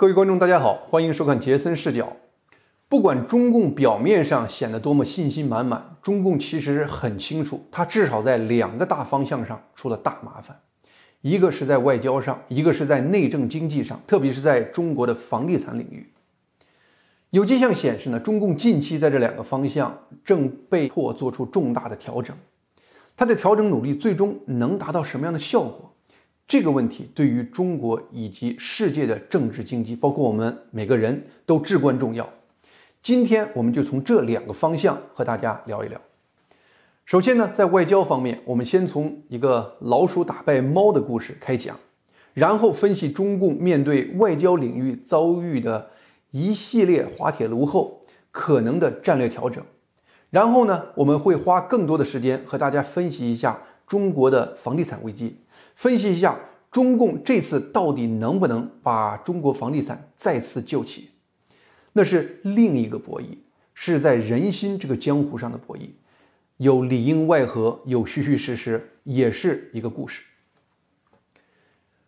各位观众，大家好，欢迎收看杰森视角。不管中共表面上显得多么信心满满，中共其实很清楚，他至少在两个大方向上出了大麻烦，一个是在外交上，一个是在内政经济上，特别是在中国的房地产领域。有迹象显示呢，中共近期在这两个方向正被迫做出重大的调整。它的调整努力最终能达到什么样的效果？这个问题对于中国以及世界的政治经济，包括我们每个人都至关重要。今天我们就从这两个方向和大家聊一聊。首先呢，在外交方面，我们先从一个老鼠打败猫的故事开讲，然后分析中共面对外交领域遭遇的一系列滑铁卢后可能的战略调整。然后呢，我们会花更多的时间和大家分析一下中国的房地产危机，分析一下中共这次到底能不能把中国房地产再次救起。那是另一个博弈，是在人心这个江湖上的博弈，有里应外合，有虚虚实实，也是一个故事。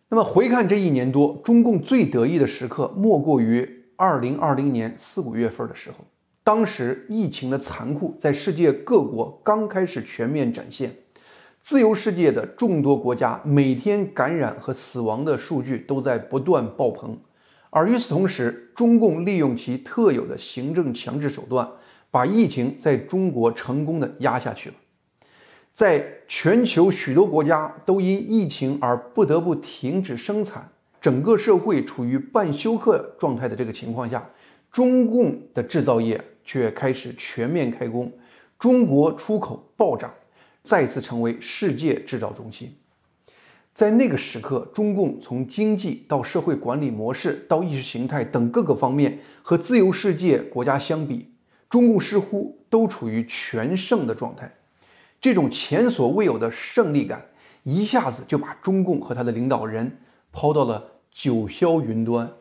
那么回看这一年多，中共最得意的时刻，莫过于二零二零年四五月份的时候。当时疫情的残酷在世界各国刚开始全面展现，自由世界的众多国家每天感染和死亡的数据都在不断爆棚，而与此同时，中共利用其特有的行政强制手段，把疫情在中国成功的压下去了。在全球许多国家都因疫情而不得不停止生产，整个社会处于半休克状态的这个情况下，中共的制造业。却开始全面开工，中国出口暴涨，再次成为世界制造中心。在那个时刻，中共从经济到社会管理模式到意识形态等各个方面，和自由世界国家相比，中共似乎都处于全胜的状态。这种前所未有的胜利感，一下子就把中共和他的领导人抛到了九霄云端。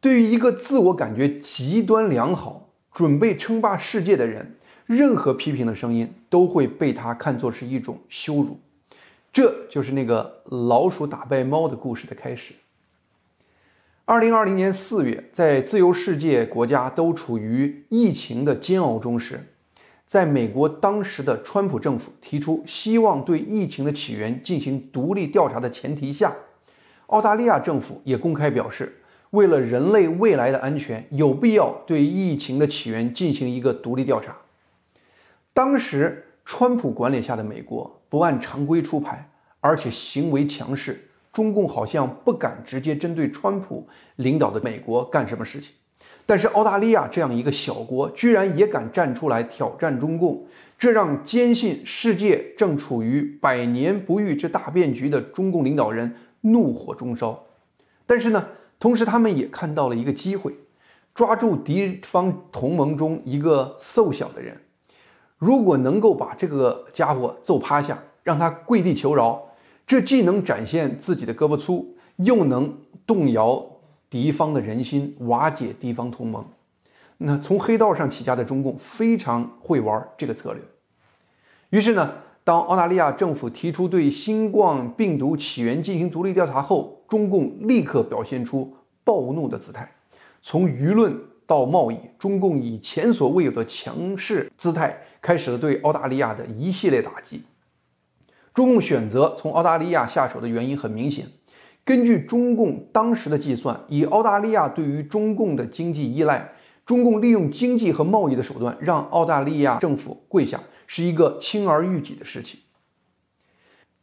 对于一个自我感觉极端良好。准备称霸世界的人，任何批评的声音都会被他看作是一种羞辱。这就是那个老鼠打败猫的故事的开始。二零二零年四月，在自由世界国家都处于疫情的煎熬中时，在美国当时的川普政府提出希望对疫情的起源进行独立调查的前提下，澳大利亚政府也公开表示。为了人类未来的安全，有必要对疫情的起源进行一个独立调查。当时，川普管理下的美国不按常规出牌，而且行为强势，中共好像不敢直接针对川普领导的美国干什么事情。但是，澳大利亚这样一个小国，居然也敢站出来挑战中共，这让坚信世界正处于百年不遇之大变局的中共领导人怒火中烧。但是呢？同时，他们也看到了一个机会，抓住敌方同盟中一个瘦小的人，如果能够把这个家伙揍趴下，让他跪地求饶，这既能展现自己的胳膊粗，又能动摇敌方的人心，瓦解敌方同盟。那从黑道上起家的中共非常会玩这个策略。于是呢，当澳大利亚政府提出对新冠病毒起源进行独立调查后，中共立刻表现出暴怒的姿态，从舆论到贸易，中共以前所未有的强势姿态开始了对澳大利亚的一系列打击。中共选择从澳大利亚下手的原因很明显，根据中共当时的计算，以澳大利亚对于中共的经济依赖，中共利用经济和贸易的手段让澳大利亚政府跪下，是一个轻而易举的事情。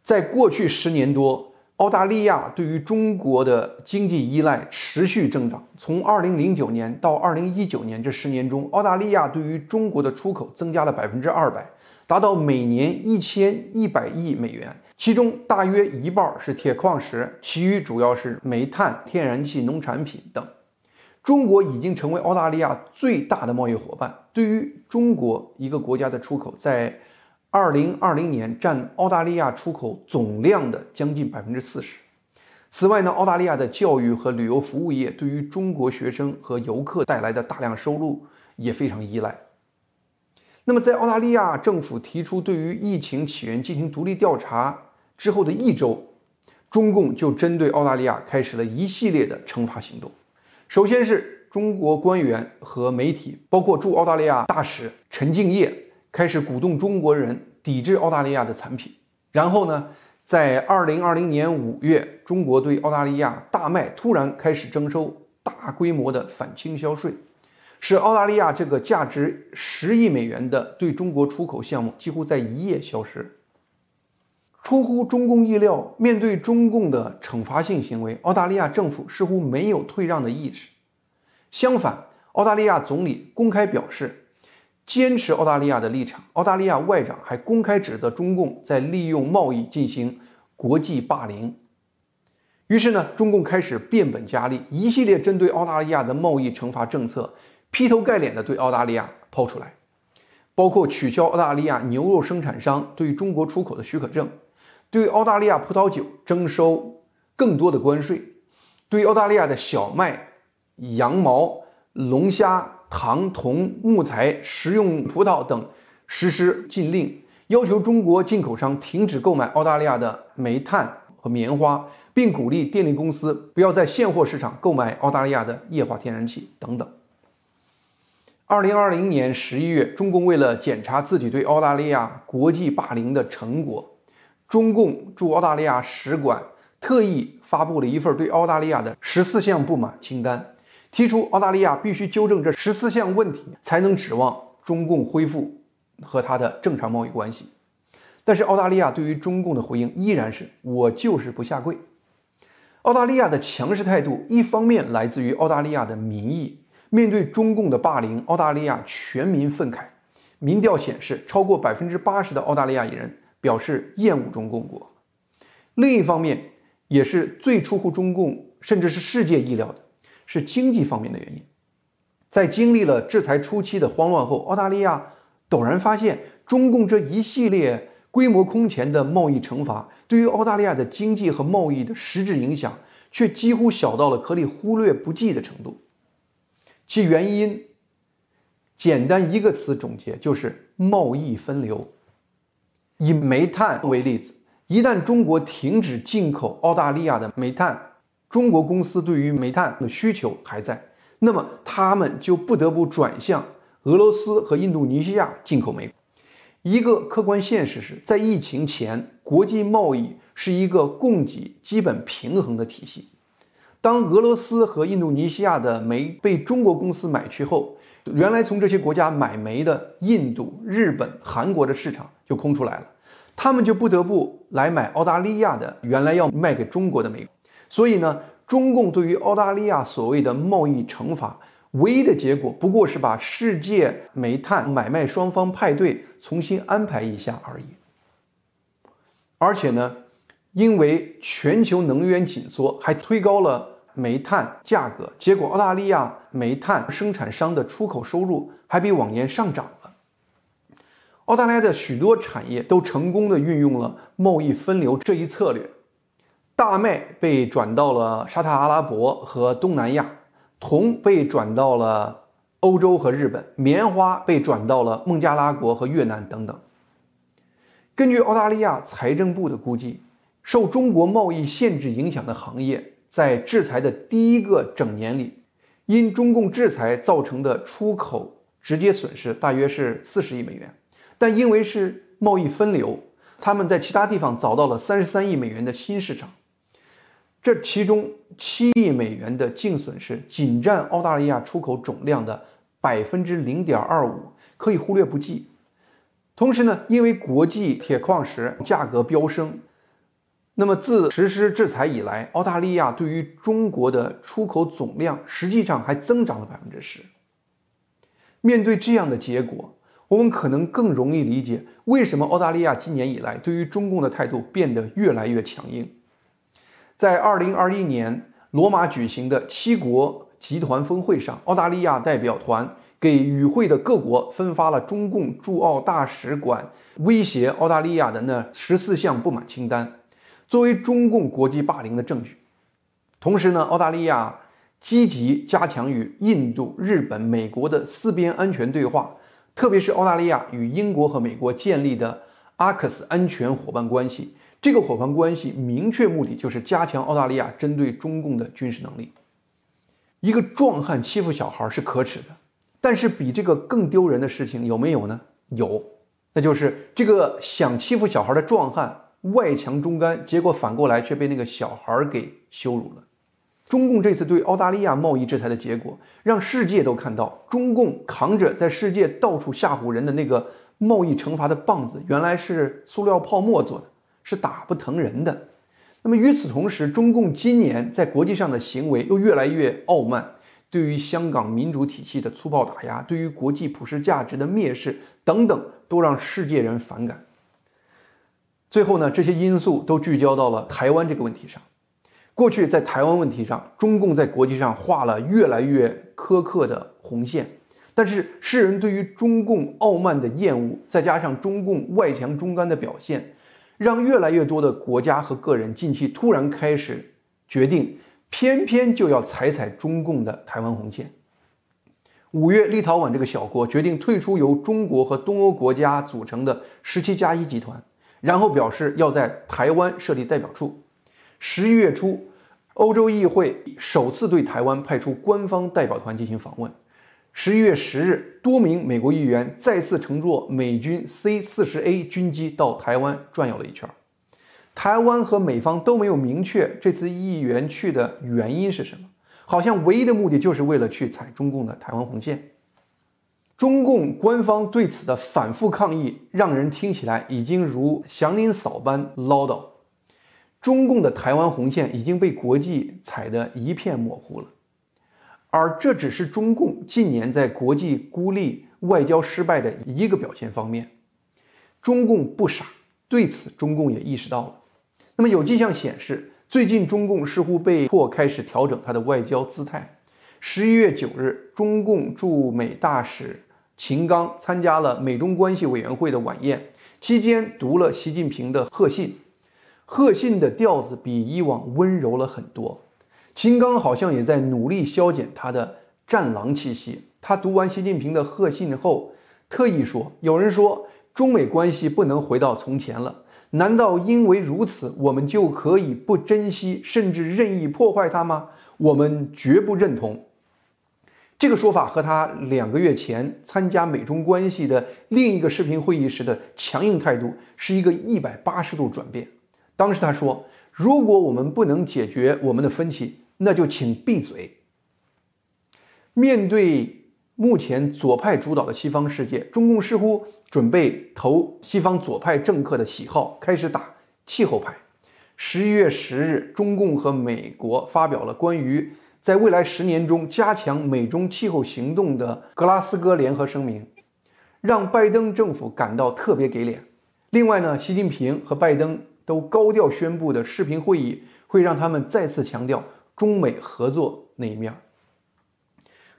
在过去十年多。澳大利亚对于中国的经济依赖持续增长。从2009年到2019年这十年中，澳大利亚对于中国的出口增加了百分之二百，达到每年一千一百亿美元。其中大约一半是铁矿石，其余主要是煤炭、天然气、农产品等。中国已经成为澳大利亚最大的贸易伙伴。对于中国一个国家的出口，在二零二零年占澳大利亚出口总量的将近百分之四十。此外呢，澳大利亚的教育和旅游服务业对于中国学生和游客带来的大量收入也非常依赖。那么，在澳大利亚政府提出对于疫情起源进行独立调查之后的一周，中共就针对澳大利亚开始了一系列的惩罚行动。首先是中国官员和媒体，包括驻澳大利亚大使陈敬业，开始鼓动中国人抵制澳大利亚的产品。然后呢，在二零二零年五月，中国对澳大利亚大麦突然开始征收大规模的反倾销税，使澳大利亚这个价值十亿美元的对中国出口项目几乎在一夜消失。出乎中共意料，面对中共的惩罚性行为，澳大利亚政府似乎没有退让的意识。相反，澳大利亚总理公开表示坚持澳大利亚的立场。澳大利亚外长还公开指责中共在利用贸易进行国际霸凌。于是呢，中共开始变本加厉，一系列针对澳大利亚的贸易惩罚政策，劈头盖脸的对澳大利亚抛出来，包括取消澳大利亚牛肉生产商对中国出口的许可证。对澳大利亚葡萄酒征收更多的关税，对澳大利亚的小麦、羊毛、龙虾、糖、铜、木材、食用葡萄等实施禁令，要求中国进口商停止购买澳大利亚的煤炭和棉花，并鼓励电力公司不要在现货市场购买澳大利亚的液化天然气等等。二零二零年十一月，中共为了检查自己对澳大利亚国际霸凌的成果。中共驻澳大利亚使馆特意发布了一份对澳大利亚的十四项不满清单，提出澳大利亚必须纠正这十四项问题，才能指望中共恢复和他的正常贸易关系。但是澳大利亚对于中共的回应依然是“我就是不下跪”。澳大利亚的强势态度，一方面来自于澳大利亚的民意，面对中共的霸凌，澳大利亚全民愤慨。民调显示，超过百分之八十的澳大利亚人。表示厌恶中共国。另一方面，也是最出乎中共甚至是世界意料的，是经济方面的原因。在经历了制裁初期的慌乱后，澳大利亚陡然发现，中共这一系列规模空前的贸易惩罚，对于澳大利亚的经济和贸易的实质影响，却几乎小到了可以忽略不计的程度。其原因，简单一个词总结，就是贸易分流。以煤炭为例子，一旦中国停止进口澳大利亚的煤炭，中国公司对于煤炭的需求还在，那么他们就不得不转向俄罗斯和印度尼西亚进口煤。一个客观现实是在疫情前，国际贸易是一个供给基本平衡的体系。当俄罗斯和印度尼西亚的煤被中国公司买去后，原来从这些国家买煤的印度、日本、韩国的市场就空出来了。他们就不得不来买澳大利亚的原来要卖给中国的煤，所以呢，中共对于澳大利亚所谓的贸易惩罚，唯一的结果不过是把世界煤炭买卖双方派对重新安排一下而已。而且呢，因为全球能源紧缩，还推高了煤炭价格，结果澳大利亚煤炭生产商的出口收入还比往年上涨了。澳大利亚的许多产业都成功的运用了贸易分流这一策略，大麦被转到了沙特阿拉伯和东南亚，铜被转到了欧洲和日本，棉花被转到了孟加拉国和越南等等。根据澳大利亚财政部的估计，受中国贸易限制影响的行业，在制裁的第一个整年里，因中共制裁造成的出口直接损失大约是四十亿美元。但因为是贸易分流，他们在其他地方找到了三十三亿美元的新市场，这其中七亿美元的净损失仅占澳大利亚出口总量的百分之零点二五，可以忽略不计。同时呢，因为国际铁矿石价格飙升，那么自实施制裁以来，澳大利亚对于中国的出口总量实际上还增长了百分之十。面对这样的结果。我们可能更容易理解为什么澳大利亚今年以来对于中共的态度变得越来越强硬。在2021年罗马举行的七国集团峰会上，澳大利亚代表团给与会的各国分发了中共驻澳大使馆威胁澳大利亚的那十四项不满清单，作为中共国际霸凌的证据。同时呢，澳大利亚积极加强与印度、日本、美国的四边安全对话。特别是澳大利亚与英国和美国建立的阿克斯安全伙伴关系，这个伙伴关系明确目的就是加强澳大利亚针对中共的军事能力。一个壮汉欺负小孩是可耻的，但是比这个更丢人的事情有没有呢？有，那就是这个想欺负小孩的壮汉外强中干，结果反过来却被那个小孩给羞辱了。中共这次对澳大利亚贸易制裁的结果，让世界都看到，中共扛着在世界到处吓唬人的那个贸易惩罚的棒子，原来是塑料泡沫做的。是打不疼人的。那么与此同时，中共今年在国际上的行为又越来越傲慢，对于香港民主体系的粗暴打压，对于国际普世价值的蔑视等等，都让世界人反感。最后呢，这些因素都聚焦到了台湾这个问题上。过去在台湾问题上，中共在国际上画了越来越苛刻的红线，但是世人对于中共傲慢的厌恶，再加上中共外强中干的表现。让越来越多的国家和个人近期突然开始决定，偏偏就要踩踩中共的台湾红线。五月，立陶宛这个小国决定退出由中国和东欧国家组成的十七加一集团，然后表示要在台湾设立代表处。十一月初，欧洲议会首次对台湾派出官方代表团进行访问。十一月十日，多名美国议员再次乘坐美军 C 四十 A 军机到台湾转悠了一圈。台湾和美方都没有明确这次议员去的原因是什么，好像唯一的目的就是为了去踩中共的台湾红线。中共官方对此的反复抗议，让人听起来已经如祥林嫂般唠叨。中共的台湾红线已经被国际踩得一片模糊了。而这只是中共近年在国际孤立、外交失败的一个表现方面。中共不傻，对此中共也意识到了。那么有迹象显示，最近中共似乎被迫开始调整它的外交姿态。十一月九日，中共驻美大使秦刚参加了美中关系委员会的晚宴，期间读了习近平的贺信，贺信的调子比以往温柔了很多。秦刚好像也在努力消减他的战狼气息。他读完习近平的贺信后，特意说：“有人说中美关系不能回到从前了，难道因为如此，我们就可以不珍惜，甚至任意破坏它吗？我们绝不认同。”这个说法和他两个月前参加美中关系的另一个视频会议时的强硬态度是一个一百八十度转变。当时他说：“如果我们不能解决我们的分歧，”那就请闭嘴。面对目前左派主导的西方世界，中共似乎准备投西方左派政客的喜好，开始打气候牌。十一月十日，中共和美国发表了关于在未来十年中加强美中气候行动的格拉斯哥联合声明，让拜登政府感到特别给脸。另外呢，习近平和拜登都高调宣布的视频会议，会让他们再次强调。中美合作那一面，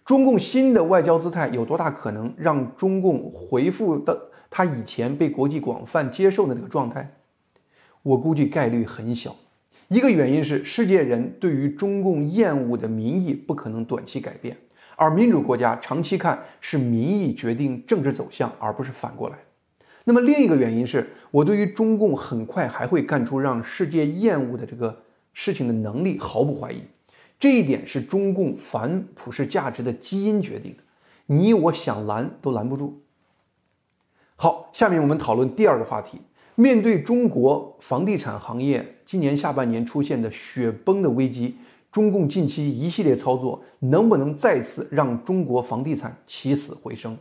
中共新的外交姿态有多大可能让中共回复到他以前被国际广泛接受的那个状态？我估计概率很小。一个原因是世界人对于中共厌恶的民意不可能短期改变，而民主国家长期看是民意决定政治走向，而不是反过来。那么另一个原因是我对于中共很快还会干出让世界厌恶的这个。事情的能力毫不怀疑，这一点是中共反普世价值的基因决定的，你我想拦都拦不住。好，下面我们讨论第二个话题。面对中国房地产行业今年下半年出现的雪崩的危机，中共近期一系列操作能不能再次让中国房地产起死回生？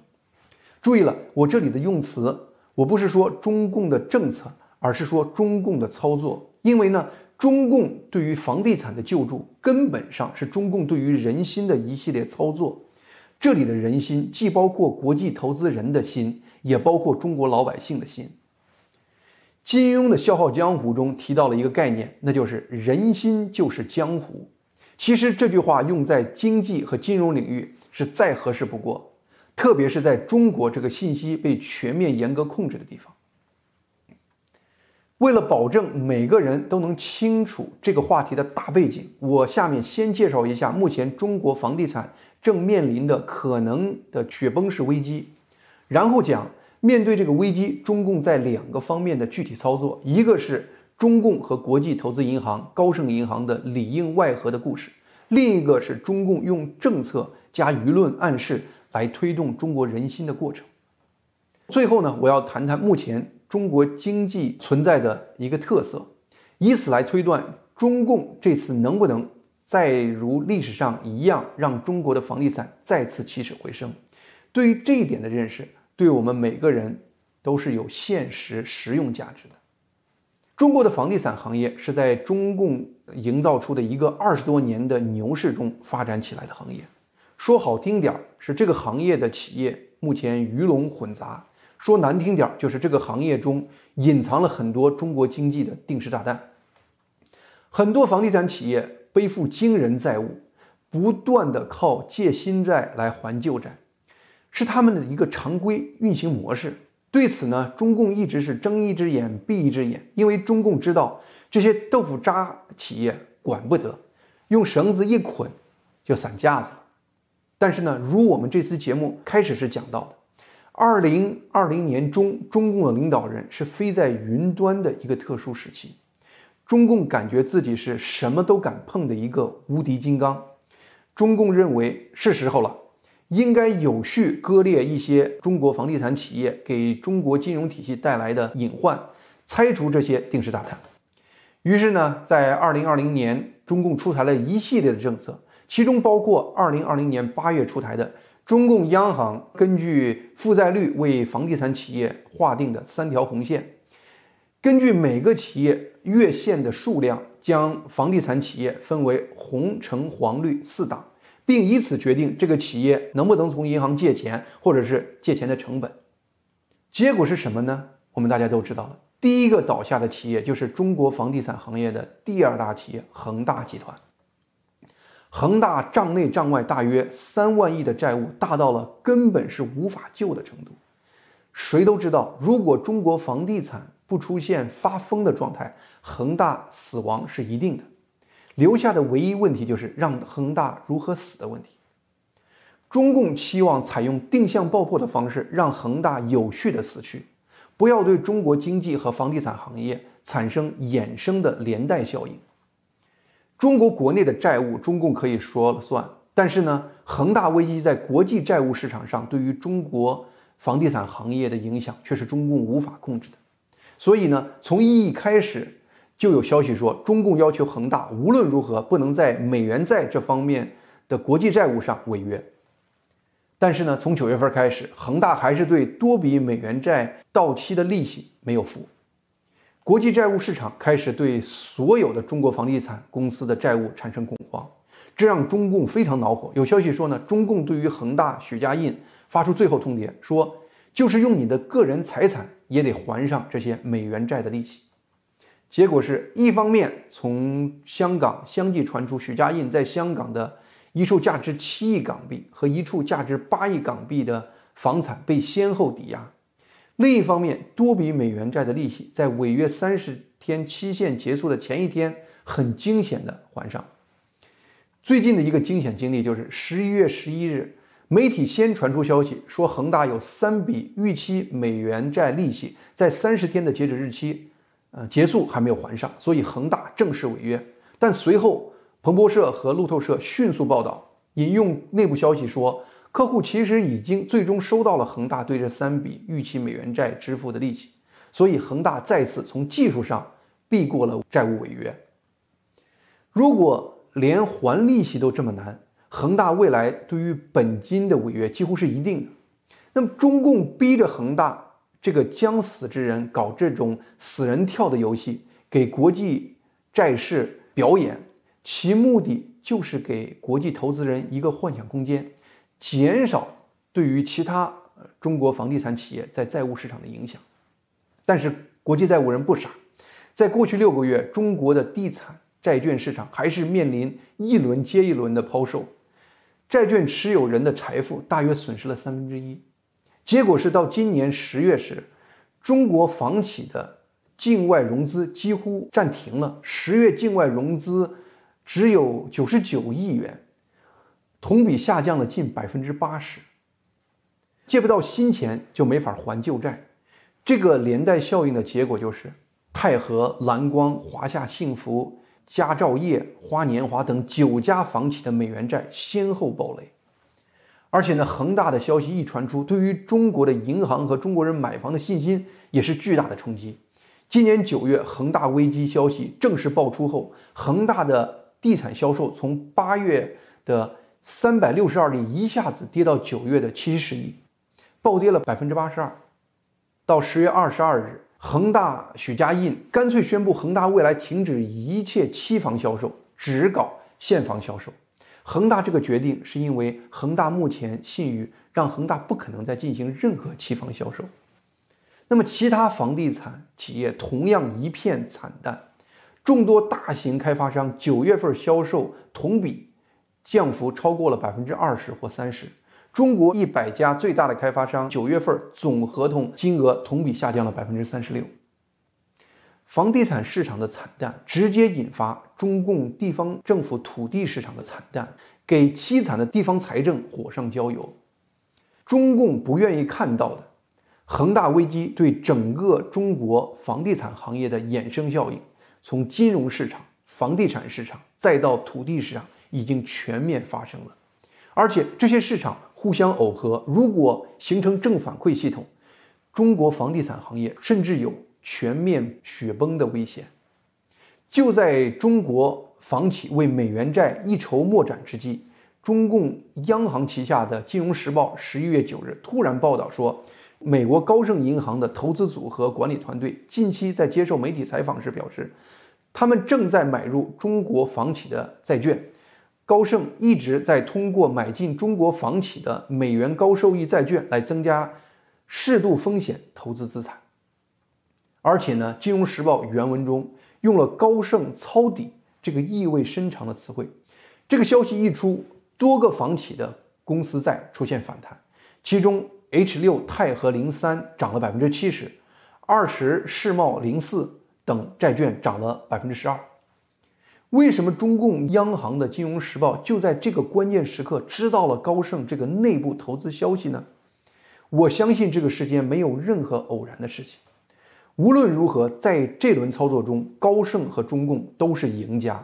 注意了，我这里的用词，我不是说中共的政策，而是说中共的操作，因为呢。中共对于房地产的救助，根本上是中共对于人心的一系列操作。这里的人心，既包括国际投资人的心，也包括中国老百姓的心。金庸的《笑傲江湖》中提到了一个概念，那就是“人心就是江湖”。其实这句话用在经济和金融领域是再合适不过，特别是在中国这个信息被全面严格控制的地方。为了保证每个人都能清楚这个话题的大背景，我下面先介绍一下目前中国房地产正面临的可能的雪崩式危机，然后讲面对这个危机，中共在两个方面的具体操作：一个是中共和国际投资银行高盛银行的里应外合的故事，另一个是中共用政策加舆论暗示来推动中国人心的过程。最后呢，我要谈谈目前中国经济存在的一个特色，以此来推断中共这次能不能再如历史上一样让中国的房地产再次起死回生。对于这一点的认识，对我们每个人都是有现实实用价值的。中国的房地产行业是在中共营造出的一个二十多年的牛市中发展起来的行业。说好听点儿是这个行业的企业目前鱼龙混杂；说难听点儿就是这个行业中隐藏了很多中国经济的定时炸弹。很多房地产企业背负惊人债务，不断的靠借新债来还旧债，是他们的一个常规运行模式。对此呢，中共一直是睁一只眼闭一只眼，因为中共知道这些豆腐渣企业管不得，用绳子一捆就散架子了。但是呢，如我们这次节目开始是讲到的，二零二零年中，中共的领导人是飞在云端的一个特殊时期，中共感觉自己是什么都敢碰的一个无敌金刚，中共认为是时候了。应该有序割裂一些中国房地产企业给中国金融体系带来的隐患，拆除这些定时炸弹。于是呢，在二零二零年，中共出台了一系列的政策，其中包括二零二零年八月出台的中共央行根据负债率为房地产企业划定的三条红线，根据每个企业月线的数量，将房地产企业分为红、橙、黄、绿四档。并以此决定这个企业能不能从银行借钱，或者是借钱的成本。结果是什么呢？我们大家都知道了。第一个倒下的企业就是中国房地产行业的第二大企业恒大集团。恒大账内账外大约三万亿的债务，大到了根本是无法救的程度。谁都知道，如果中国房地产不出现发疯的状态，恒大死亡是一定的。留下的唯一问题就是让恒大如何死的问题。中共期望采用定向爆破的方式，让恒大有序的死去，不要对中国经济和房地产行业产生衍生的连带效应。中国国内的债务，中共可以说了算，但是呢，恒大危机在国际债务市场上对于中国房地产行业的影响，却是中共无法控制的。所以呢，从一开始。就有消息说，中共要求恒大无论如何不能在美元债这方面的国际债务上违约。但是呢，从九月份开始，恒大还是对多笔美元债到期的利息没有付。国际债务市场开始对所有的中国房地产公司的债务产生恐慌，这让中共非常恼火。有消息说呢，中共对于恒大、许家印发出最后通牒，说就是用你的个人财产也得还上这些美元债的利息。结果是一方面，从香港相继传出许家印在香港的一处价值七亿港币和一处价值八亿港币的房产被先后抵押；另一方面，多笔美元债的利息在违约三十天期限结束的前一天很惊险的还上。最近的一个惊险经历就是十一月十一日，媒体先传出消息说恒大有三笔逾期美元债利息在三十天的截止日期。呃，结束还没有还上，所以恒大正式违约。但随后，彭博社和路透社迅速报道，引用内部消息说，客户其实已经最终收到了恒大对这三笔逾期美元债支付的利息，所以恒大再次从技术上避过了债务违约。如果连还利息都这么难，恒大未来对于本金的违约几乎是一定的。那么，中共逼着恒大。这个将死之人搞这种死人跳的游戏，给国际债市表演，其目的就是给国际投资人一个幻想空间，减少对于其他中国房地产企业在债务市场的影响。但是国际债务人不傻，在过去六个月，中国的地产债券市场还是面临一轮接一轮的抛售，债券持有人的财富大约损失了三分之一。结果是到今年十月时，中国房企的境外融资几乎暂停了。十月境外融资只有九十九亿元，同比下降了近百分之八十。借不到新钱就没法还旧债，这个连带效应的结果就是，泰和、蓝光、华夏幸福、佳兆业、花年华等九家房企的美元债先后爆雷。而且呢，恒大的消息一传出，对于中国的银行和中国人买房的信心也是巨大的冲击。今年九月，恒大危机消息正式爆出后，恒大的地产销售从八月的三百六十二亿一下子跌到九月的七十亿，暴跌了百分之八十二。到十月二十二日，恒大许家印干脆宣布，恒大未来停止一切期房销售，只搞现房销售。恒大这个决定是因为恒大目前信誉让恒大不可能再进行任何期房销售。那么其他房地产企业同样一片惨淡，众多大型开发商九月份销售同比降幅超过了百分之二十或三十。中国一百家最大的开发商九月份总合同金额同比下降了百分之三十六。房地产市场的惨淡，直接引发中共地方政府土地市场的惨淡，给凄惨的地方财政火上浇油。中共不愿意看到的，恒大危机对整个中国房地产行业的衍生效应，从金融市场、房地产市场再到土地市场，已经全面发生了。而且这些市场互相耦合，如果形成正反馈系统，中国房地产行业甚至有。全面雪崩的危险，就在中国房企为美元债一筹莫展之际，中共央行旗下的《金融时报》十一月九日突然报道说，美国高盛银行的投资组合管理团队近期在接受媒体采访时表示，他们正在买入中国房企的债券。高盛一直在通过买进中国房企的美元高收益债券来增加适度风险投资资产。而且呢，《金融时报》原文中用了“高盛抄底”这个意味深长的词汇。这个消息一出，多个房企的公司债出现反弹，其中 H 六泰和零三涨了百分之七十，二十世贸零四等债券涨了百分之十二。为什么中共央行的《金融时报》就在这个关键时刻知道了高盛这个内部投资消息呢？我相信这个世间没有任何偶然的事情。无论如何，在这轮操作中，高盛和中共都是赢家。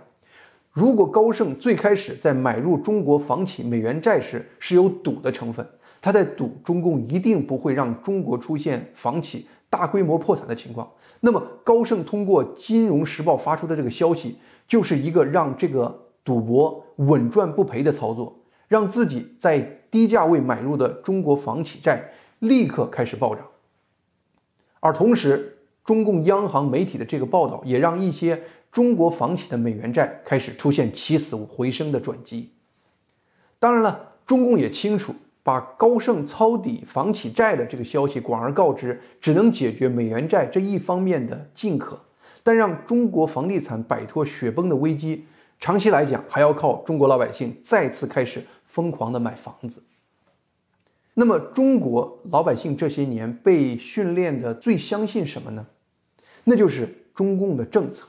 如果高盛最开始在买入中国房企美元债时是有赌的成分，他在赌中共一定不会让中国出现房企大规模破产的情况，那么高盛通过《金融时报》发出的这个消息，就是一个让这个赌博稳赚不赔的操作，让自己在低价位买入的中国房企债立刻开始暴涨，而同时。中共央行媒体的这个报道，也让一些中国房企的美元债开始出现起死回生的转机。当然了，中共也清楚，把高盛抄底房企债的这个消息广而告之，只能解决美元债这一方面的进可，但让中国房地产摆脱雪崩的危机，长期来讲还要靠中国老百姓再次开始疯狂的买房子。那么，中国老百姓这些年被训练的最相信什么呢？那就是中共的政策，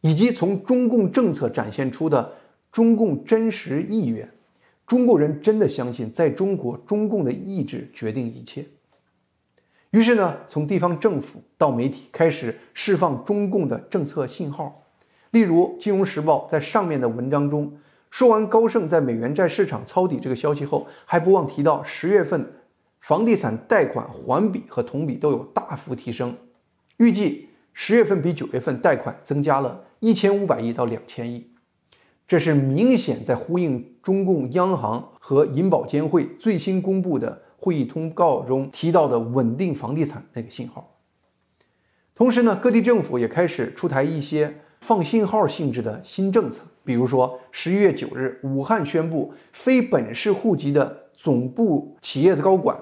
以及从中共政策展现出的中共真实意愿。中国人真的相信，在中国，中共的意志决定一切。于是呢，从地方政府到媒体开始释放中共的政策信号。例如，《金融时报》在上面的文章中说完高盛在美元债市场抄底这个消息后，还不忘提到十月份房地产贷款环比和同比都有大幅提升，预计。十月份比九月份贷款增加了一千五百亿到两千亿，这是明显在呼应中共央行和银保监会最新公布的会议通告中提到的稳定房地产那个信号。同时呢，各地政府也开始出台一些放信号性质的新政策，比如说十一月九日，武汉宣布非本市户籍的总部企业的高管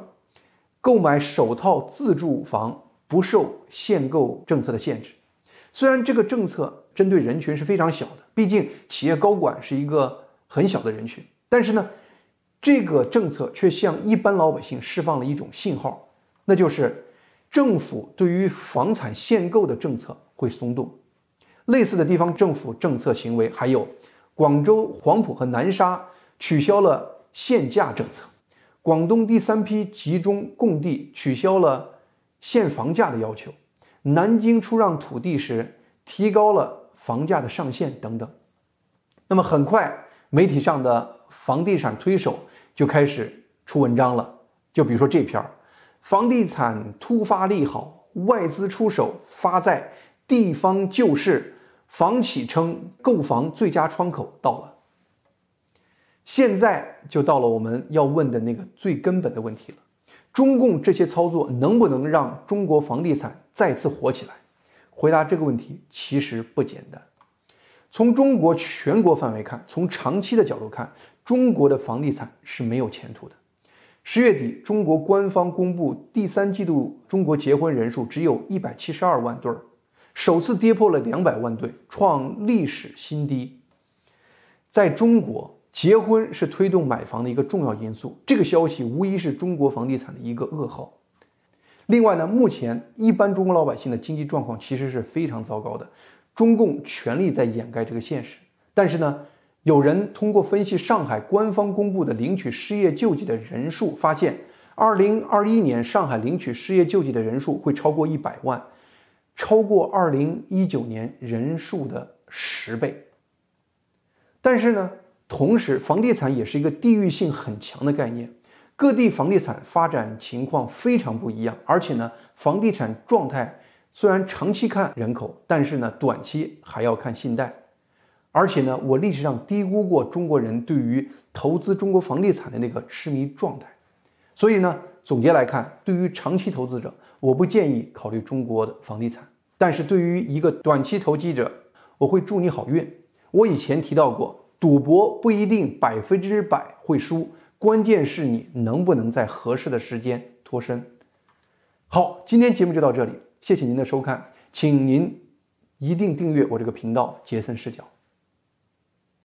购买首套自住房。不受限购政策的限制，虽然这个政策针对人群是非常小的，毕竟企业高管是一个很小的人群，但是呢，这个政策却向一般老百姓释放了一种信号，那就是政府对于房产限购的政策会松动。类似的地方政府政策行为还有，广州黄埔和南沙取消了限价政策，广东第三批集中供地取消了。限房价的要求，南京出让土地时提高了房价的上限等等。那么很快，媒体上的房地产推手就开始出文章了。就比如说这篇儿，房地产突发利好，外资出手发债，地方救市，房企称购房最佳窗口到了。现在就到了我们要问的那个最根本的问题了：中共这些操作能不能让中国房地产再次火起来？回答这个问题其实不简单。从中国全国范围看，从长期的角度看，中国的房地产是没有前途的。十月底，中国官方公布第三季度中国结婚人数只有一百七十二万对儿，首次跌破了两百万对，创历史新低。在中国，结婚是推动买房的一个重要因素，这个消息无疑是中国房地产的一个噩耗。另外呢，目前一般中国老百姓的经济状况其实是非常糟糕的。中共全力在掩盖这个现实，但是呢，有人通过分析上海官方公布的领取失业救济的人数，发现，二零二一年上海领取失业救济的人数会超过一百万，超过二零一九年人数的十倍。但是呢，同时房地产也是一个地域性很强的概念，各地房地产发展情况非常不一样，而且呢，房地产状态。虽然长期看人口，但是呢，短期还要看信贷，而且呢，我历史上低估过中国人对于投资中国房地产的那个痴迷状态，所以呢，总结来看，对于长期投资者，我不建议考虑中国的房地产，但是对于一个短期投机者，我会祝你好运。我以前提到过，赌博不一定百分之百会输，关键是你能不能在合适的时间脱身。好，今天节目就到这里。谢谢您的收看，请您一定订阅我这个频道，杰森视角。